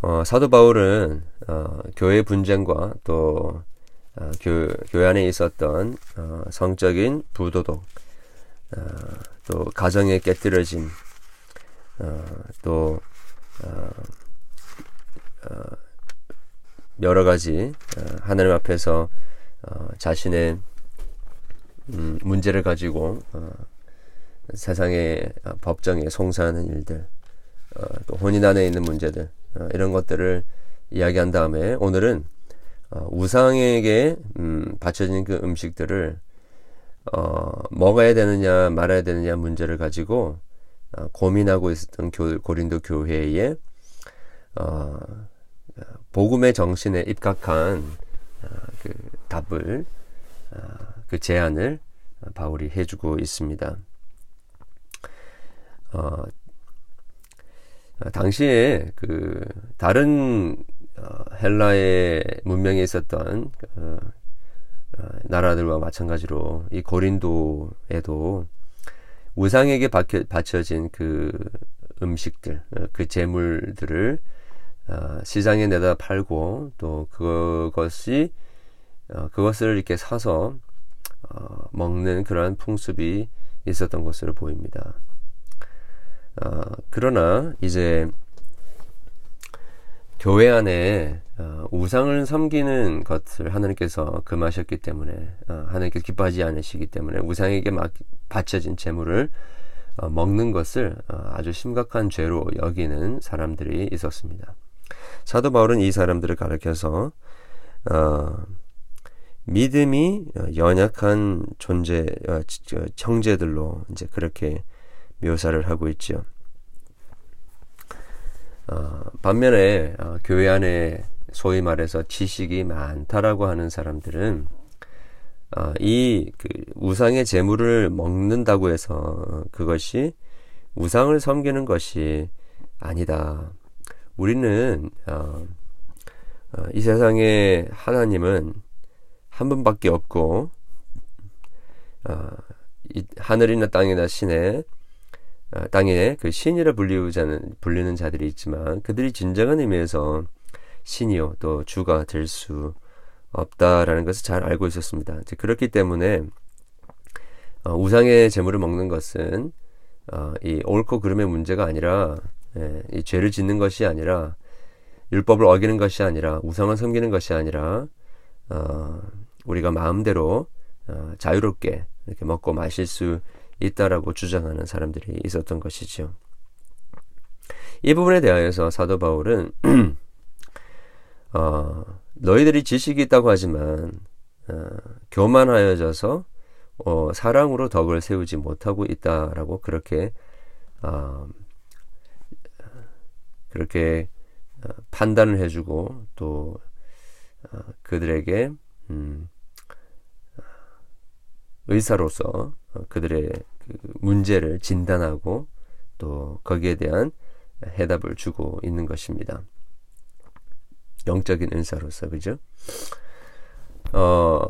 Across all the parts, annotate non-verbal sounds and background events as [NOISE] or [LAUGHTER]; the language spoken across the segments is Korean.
어, 사도 바울은 어, 교회 분쟁과 또 어, 교, 교회 안에 있었던 어, 성적인 부도덕, 어, 또 가정의 깨뜨려짐, 어, 또 어, 어, 여러 가지 어, 하나님 앞에서 어, 자신의 음, 문제를 가지고 어, 세상의 어, 법정에 송사하는 일들, 어, 또 혼인 안에 있는 문제들 어, 이런 것들을 이야기한 다음에 오늘은 어, 우상에게 음, 바쳐진 그 음식들을 어, 먹어야 되느냐 말아야 되느냐 문제를 가지고 어, 고민하고 있었던 교, 고린도 교회에 어, 복음의 정신에 입각한 어, 그 답을 어, 그 제안을 바울이 해주고 있습니다. 어, 당시에 그 다른 어, 헬라의 문명에 있었던 어, 어, 나라들과 마찬가지로 이 고린도에도 우상에게 바쳐진 그 음식들, 어, 그 재물들을 어, 시장에 내다 팔고 또 그것이 어, 그것을 이렇게 사서 어, 먹는 그러한 풍습이 있었던 것으로 보입니다. 어, 그러나 이제 교회 안에 어, 우상을 섬기는 것을 하나님께서 금하셨기 때문에 어, 하나님께서 기뻐하지 않으시기 때문에 우상에게 막 바쳐진 재물을 어, 먹는 것을 어, 아주 심각한 죄로 여기는 사람들이 있었습니다. 사도 바울은 이 사람들을 가르켜서 어, 믿음이 연약한 존재 어, 청제들로 이제 그렇게 묘사를 하고 있죠. 어, 반면에 어, 교회 안에 소위 말해서 지식이 많다라고 하는 사람들은 어, 이그 우상의 재물을 먹는다고 해서 그것이 우상을 섬기는 것이 아니다. 우리는 어, 어, 이 세상에 하나님은 한 분밖에 없고 어, 이 하늘이나 땅이나 신에 어, 땅에 그 신이라 불리우자는 불리는 자들이 있지만 그들이 진정한 의미에서 신이요 또 주가 될 수 없다라는 것을 잘 알고 있었습니다. 그렇기 때문에 어, 우상의 재물을 먹는 것은 어, 이 옳고 그름의 문제가 아니라 예, 이 죄를 짓는 것이 아니라 율법을 어기는 것이 아니라 우상을 섬기는 것이 아니라 어, 우리가 마음대로 어, 자유롭게 이렇게 먹고 마실 수 있다라고 주장하는 사람들이 있었던 것이죠. 이 부분에 대하여서 사도 바울은 [CLEARS THROAT] 어, 너희들이 지식이 있다고 하지만 어, 교만하여져서 어, 사랑으로 덕을 세우지 못하고 있다라고 그렇게 어, 그렇게 어, 판단을 해주고 또 어, 그들에게 음, 의사로서 어, 그들의 그 문제를 진단하고 또 거기에 대한 해답을 주고 있는 것입니다. 영적인 은사로서 그죠? 어,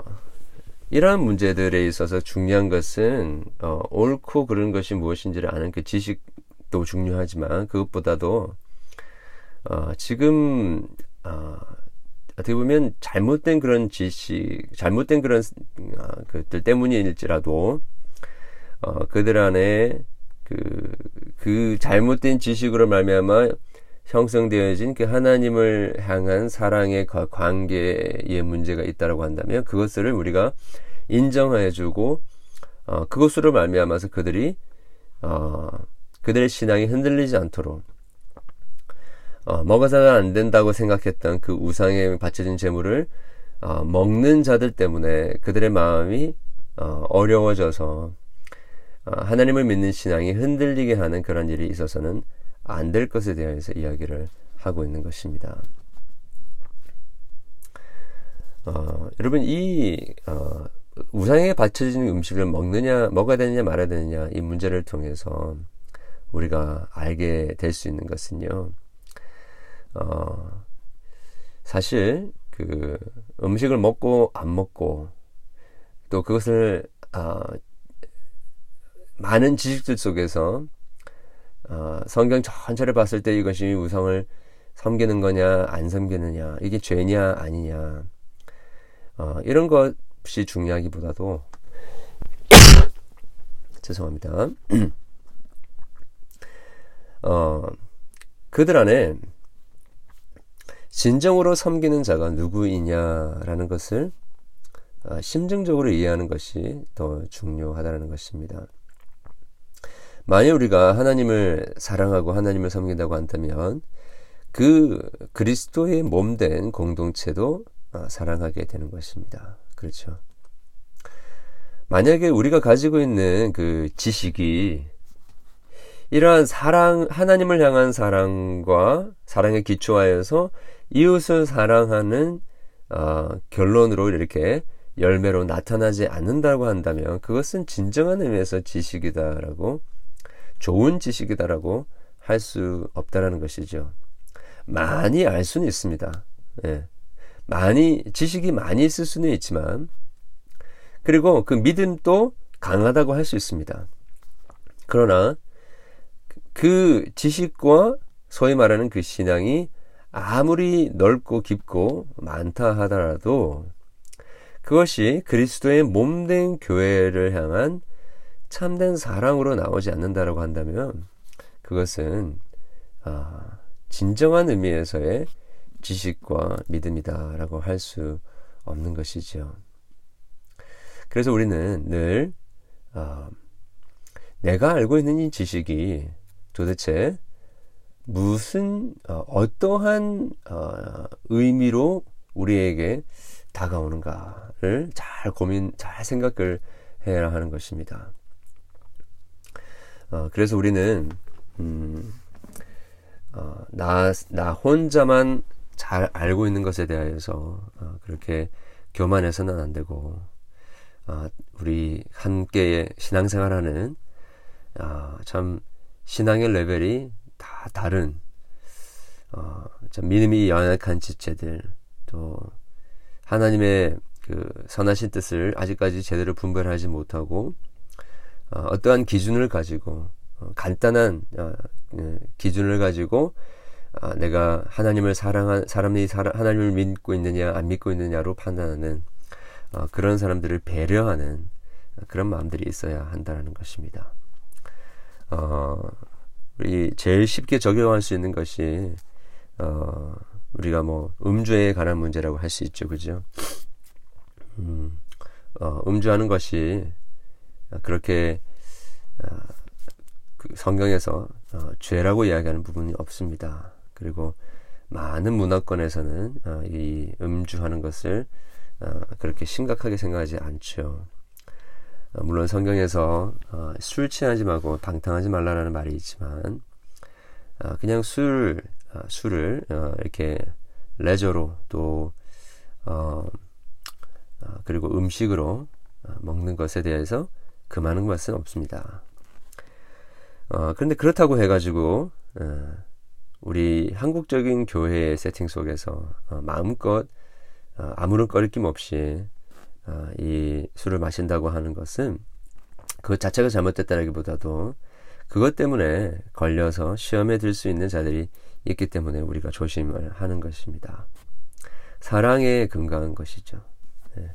이러한 문제들에 있어서 중요한 것은 어, 옳고 그른 것이 무엇인지를 아는 그 지식도 중요하지만 그것보다도 어, 지금 어, 어떻게 보면 잘못된 그런 지식, 잘못된 그런 어, 그들 때문일지라도 어, 그들 안에 그, 그 잘못된 지식으로 말미암아 형성되어진 그 하나님을 향한 사랑의 관계의 문제가 있다라고 한다면 그것을 우리가 인정해 주고 어, 그것으로 말미암아서 그들이 어, 그들의 신앙이 흔들리지 않도록 어, 먹어서는 안 된다고 생각했던 그 우상에 바쳐진 재물을 어, 먹는 자들 때문에 그들의 마음이 어, 어려워져서 어, 하나님을 믿는 신앙이 흔들리게 하는 그런 일이 있어서는 안 될 것에 대해서 이야기를 하고 있는 것입니다. 어, 여러분 이 어, 우상에게 바쳐진 음식을 먹느냐 먹어야 되느냐 말아야 되느냐 이 문제를 통해서 우리가 알게 될 수 있는 것은요. 어, 사실 그 음식을 먹고 안 먹고 또 그것을 어, 많은 지식들 속에서 어, 성경 전체를 봤을 때 이것이 우상을 섬기는 거냐 안 섬기느냐 이게 죄냐 아니냐 어, 이런 것이 중요하기보다도 [COUGHS] 죄송합니다. [COUGHS] 어, 그들 안에 진정으로 섬기는 자가 누구이냐라는 것을 아, 심정적으로 이해하는 것이 더 중요하다는 것입니다. 만약 우리가 하나님을 사랑하고 하나님을 섬긴다고 한다면 그 그리스도의 몸된 공동체도 아, 사랑하게 되는 것입니다. 그렇죠. 만약에 우리가 가지고 있는 그 지식이 이러한 사랑, 하나님을 향한 사랑과 사랑에 기초하여서 이웃을 사랑하는 어, 결론으로 이렇게 열매로 나타나지 않는다고 한다면 그것은 진정한 의미에서 지식이다라고 좋은 지식이다라고 할 수 없다라는 것이죠. 많이 알 수는 있습니다. 예. 많이 지식이 많이 있을 수는 있지만 그리고 그 믿음도 강하다고 할 수 있습니다. 그러나 그 지식과 소위 말하는 그 신앙이 아무리 넓고 깊고 많다 하더라도 그것이 그리스도의 몸된 교회를 향한 참된 사랑으로 나오지 않는다라고 한다면 그것은 아, 진정한 의미에서의 지식과 믿음이다라고 할 수 없는 것이죠. 그래서 우리는 늘 어, 내가 알고 있는 이 지식이 도대체 무슨 어, 떠한 어, 의미로 우리에게 다가오는가를 잘 고민, 잘 생각을 해야 하는 것입니다. 어, 그래서 우리는 음, 어, 나, 나 혼자만 잘 알고 있는 것에 대해서 어, 그렇게 교만해서는 안 되고 어, 우리 함께 신앙생활하는 어, 참 신앙의 레벨이 다 다른 어, 참 믿음이 연약한 지체들 또 하나님의 그 선하신 뜻을 아직까지 제대로 분별하지 못하고 어, 어떠한 기준을 가지고 어, 간단한 어, 예, 기준을 가지고 어, 내가 하나님을 사랑한 사람이 사람, 하나님을 믿고 있느냐 안 믿고 있느냐로 판단하는 어, 그런 사람들을 배려하는 그런 마음들이 있어야 한다는 것입니다. 어, 우리 제일 쉽게 적용할 수 있는 것이 어, 우리가 뭐 음주에 관한 문제라고 할 수 있죠, 그죠? 음, 어, 음주하는 것이 그렇게 어, 그 성경에서 어, 죄라고 이야기하는 부분이 없습니다. 그리고 많은 문화권에서는 어, 이 음주하는 것을 어, 그렇게 심각하게 생각하지 않죠. 어, 물론 성경에서 어, 술 취하지 말고 방탕하지 말라라는 말이 있지만 어, 그냥 술 어, 술을 어, 이렇게 레저로 또 그리고 음식으로 어, 먹는 것에 대해서 그만한 것은 없습니다. 어, 그런데 그렇다고 해가지고 어, 우리 한국적인 교회의 세팅 속에서 어, 마음껏 어, 아무런 꺼리낌 없이 어, 이 술을 마신다고 하는 것은 그것 자체가 잘못됐다라기보다도 그것 때문에 걸려서 시험에 들 수 있는 자들이 있기 때문에 우리가 조심을 하는 것입니다. 사랑에 근거한 것이죠. 네.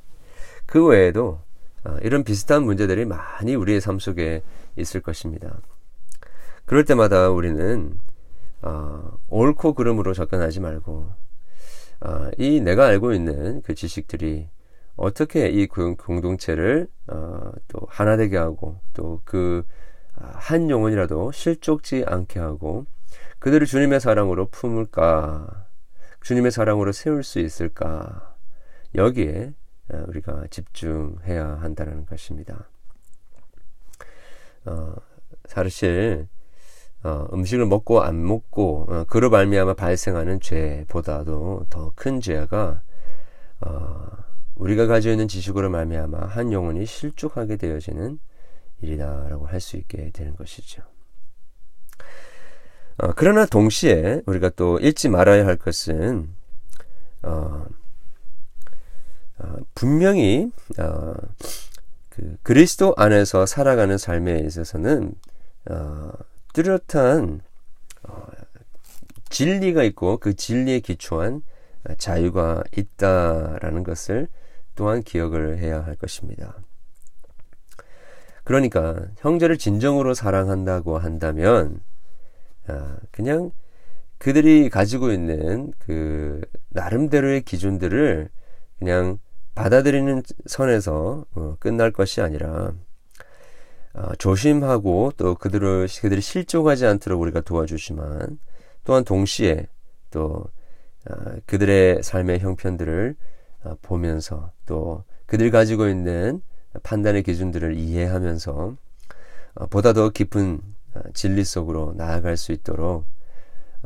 그 외에도 어, 이런 비슷한 문제들이 많이 우리의 삶 속에 있을 것입니다. 그럴 때마다 우리는 어, 옳고 그름으로 접근하지 말고 어, 이 내가 알고 있는 그 지식들이 어떻게 이 공동체를 어, 또 하나 되게 하고 또 그 한 영혼이라도 실족지 않게 하고 그들을 주님의 사랑으로 품을까 주님의 사랑으로 세울 수 있을까 여기에 어, 우리가 집중해야 한다는 것입니다. 어, 사실 어, 음식을 먹고 안 먹고 어, 그로 말미암아 발생하는 죄보다도 더 큰 죄가 어, 우리가 가지고 있는 지식으로 말미암아 한 영혼이 실족하게 되어지는 일이다라고 할 수 있게 되는 것이죠. 어, 그러나 동시에 우리가 또 잊지 말아야 할 것은 어, 어, 분명히 어, 그 그리스도 안에서 살아가는 삶에 있어서는 어, 뚜렷한 어, 진리가 있고 그 진리에 기초한 자유가 있다라는 것을 또한 기억을 해야 할 것입니다. 그러니까 형제를 진정으로 사랑한다고 한다면 아, 그냥 그들이 가지고 있는 그 나름대로의 기준들을 그냥 받아들이는 선에서 어, 끝날 것이 아니라 어, 조심하고 또 그들을 그들이 실족하지 않도록 우리가 도와주지만 또한 동시에 또 어, 그들의 삶의 형편들을 어, 보면서 또 그들 가지고 있는 판단의 기준들을 이해하면서 어, 보다 더 깊은 어, 진리 속으로 나아갈 수 있도록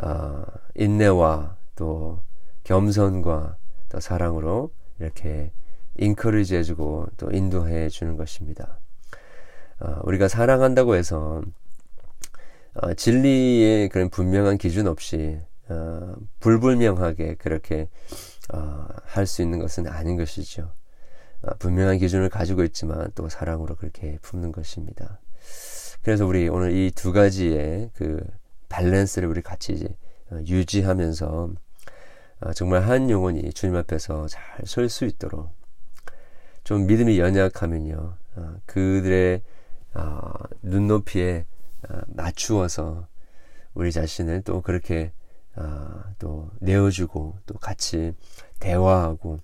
어, 인내와 또 겸손과 또 사랑으로 이렇게 인커리지 해주고 또 인도해 주는 것입니다. 어, 우리가 사랑한다고 해서 어, 진리의 그런 분명한 기준 없이 어, 불불명하게 그렇게 어, 할수 있는 것은 아닌 것이죠. 어, 분명한 기준을 가지고 있지만 또 사랑으로 그렇게 품는 것입니다. 그래서 우리 오늘 이 두 가지의 그 밸런스를 우리 같이 어, 유지하면서 어, 정말 한 영혼이 주님 앞에서 잘 설 수 있도록 좀 믿음이 연약하면요 어, 그들의 눈높이에 맞추어서 우리 자신을 또 그렇게 또 내어주고 또 같이 대화하고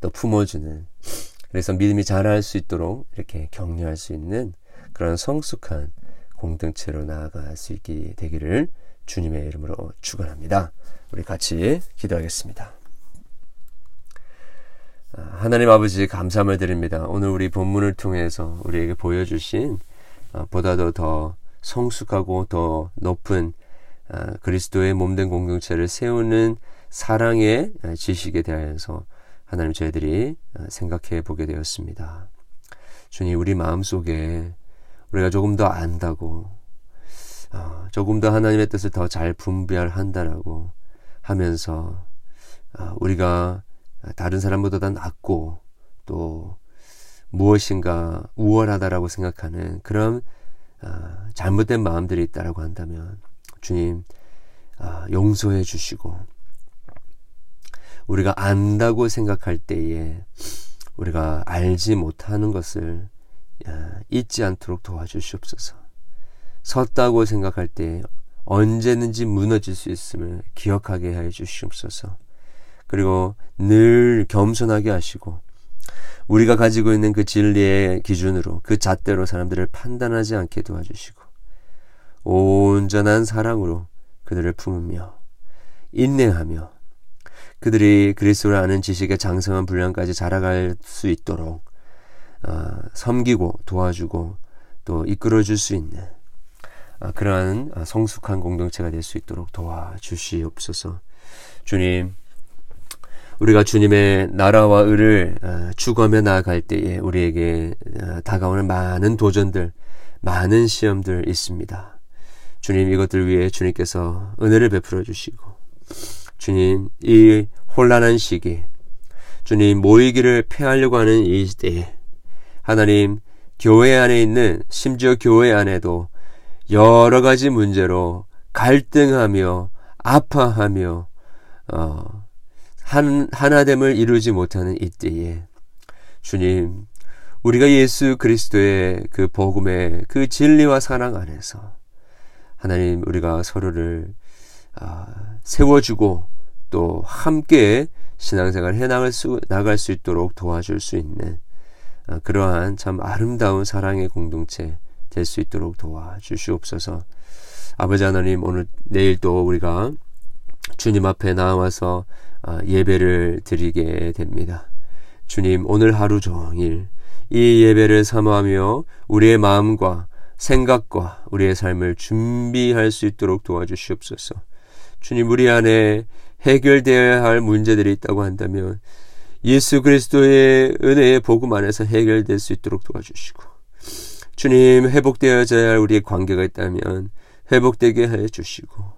또 품어주는 그래서 믿음이 자랄 수 있도록 이렇게 격려할 수 있는 그런 성숙한 공동체로 나아갈 수 있게 되기를 주님의 이름으로 축원합니다. 우리 같이 기도하겠습니다. 아, 하나님 아버지 감사함을 드립니다. 오늘 우리 본문을 통해서 우리에게 보여주신 아, 보다도 더 성숙하고 더 높은 아, 그리스도의 몸된 공동체를 세우는 사랑의 지식에 대하여서 하나님 저희들이 생각해 보게 되었습니다. 주님 우리 마음속에 우리가 조금 더 안다고 어, 조금 더 하나님의 뜻을 더 잘 분별한다라고 하면서 어, 우리가 다른 사람보다 더 낫고 또 무엇인가 우월하다라고 생각하는 그런 어, 잘못된 마음들이 있다라고 한다면 주님 어, 용서해 주시고 우리가 안다고 생각할 때에 우리가 알지 못하는 것을 잊지 않도록 도와주시옵소서. 섰다고 생각할 때 언제든지 무너질 수 있음을 기억하게 해 주시옵소서. 그리고 늘 겸손하게 하시고 우리가 가지고 있는 그 진리의 기준으로 그 잣대로 사람들을 판단하지 않게 도와주시고 온전한 사랑으로 그들을 품으며 인내하며 그들이 그리스도를 아는 지식의 장성한 분량까지 자라갈 수 있도록 어, 섬기고 도와주고 또 이끌어줄 수 있는 어, 그러한 어, 성숙한 공동체가 될 수 있도록 도와주시옵소서. 주님, 우리가 주님의 나라와 의를 어, 추구하며 나아갈 때에 우리에게 어, 다가오는 많은 도전들, 많은 시험들 있습니다. 주님 이것들 위해 주님께서 은혜를 베풀어 주시고 주님 이 혼란한 시기 주님 모이기를 패하려고 하는 이 시대에 하나님 교회 안에 있는 심지어 교회 안에도 여러 가지 문제로 갈등하며 아파하며 어, 한 하나됨을 이루지 못하는 이때에 주님 우리가 예수 그리스도의 그 복음의 그 진리와 사랑 안에서 하나님 우리가 서로를 아, 세워주고 또 함께 신앙생활 해 나갈 수 나갈 수 있도록 도와줄 수 있는 아, 그러한 참 아름다운 사랑의 공동체 될 수 있도록 도와주시옵소서. 아버지 하나님 오늘 내일 또 우리가 주님 앞에 나와서 아, 예배를 드리게 됩니다. 주님 오늘 하루 종일 이 예배를 사모하며 우리의 마음과 생각과 우리의 삶을 준비할 수 있도록 도와주시옵소서. 주님 우리 안에 해결되어야 할 문제들이 있다고 한다면 예수 그리스도의 은혜의 복음 안에서 해결될 수 있도록 도와주시고 주님 회복되어져야 할 우리의 관계가 있다면 회복되게 해 주시고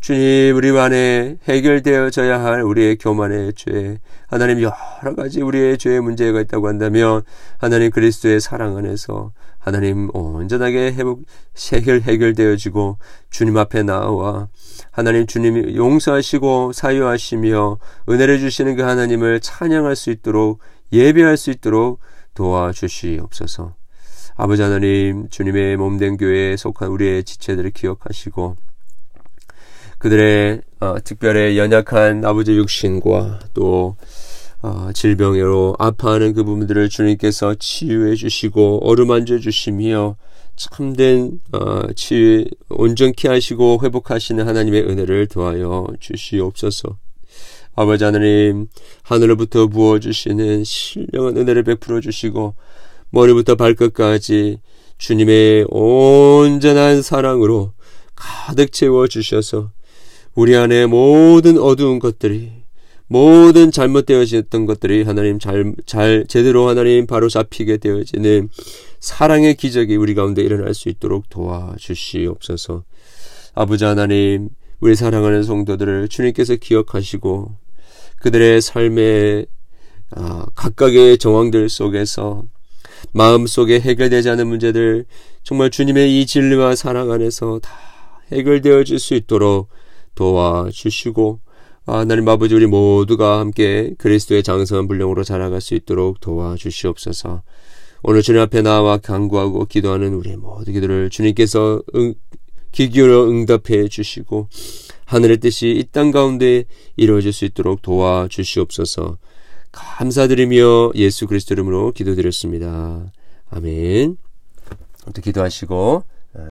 주님, 우리 안에 해결되어져야 할 우리의 교만의 죄, 하나님 여러 가지 우리의 죄의 문제가 있다고 한다면, 하나님 그리스도의 사랑 안에서 하나님 온전하게 회복, 해결, 해결되어지고, 주님 앞에 나와, 하나님 주님이 용서하시고 사유하시며, 은혜를 주시는 그 하나님을 찬양할 수 있도록, 예배할 수 있도록 도와주시옵소서. 아버지 하나님, 주님의 몸된 교회에 속한 우리의 지체들을 기억하시고, 그들의 어, 특별히 연약한 아버지 육신과 또 어, 질병으로 아파하는 그 부분들을 주님께서 치유해 주시고 어루만져 주시며 참된 어, 치유 온전케 하시고 회복하시는 하나님의 은혜를 더하여 주시옵소서. 아버지 하나님 하늘로부터 부어 주시는 신령한 은혜를 베풀어 주시고 머리부터 발끝까지 주님의 온전한 사랑으로 가득 채워 주셔서 우리 안에 모든 어두운 것들이 모든 잘못되어졌던 것들이 하나님 잘, 잘, 제대로 하나님 바로 잡히게 되어지는 사랑의 기적이 우리 가운데 일어날 수 있도록 도와주시옵소서. 아버지 하나님, 우리 사랑하는 성도들을 주님께서 기억하시고 그들의 삶의 아, 각각의 정황들 속에서 마음속에 해결되지 않은 문제들 정말 주님의 이 진리와 사랑 안에서 다 해결되어질 수 있도록 도와주시고 아, 하나님 아버지 우리 모두가 함께 그리스도의 장성한 분량으로 자라갈 수 있도록 도와주시옵소서. 오늘 주님 앞에 나와 간구하고 기도하는 우리 모두 기도를 주님께서 응, 귀 기울여 응답해 주시고 하늘의 뜻이 이 땅 가운데 이루어질 수 있도록 도와주시옵소서. 감사드리며 예수 그리스도 이름으로 기도드렸습니다. 아멘. 또 기도하시고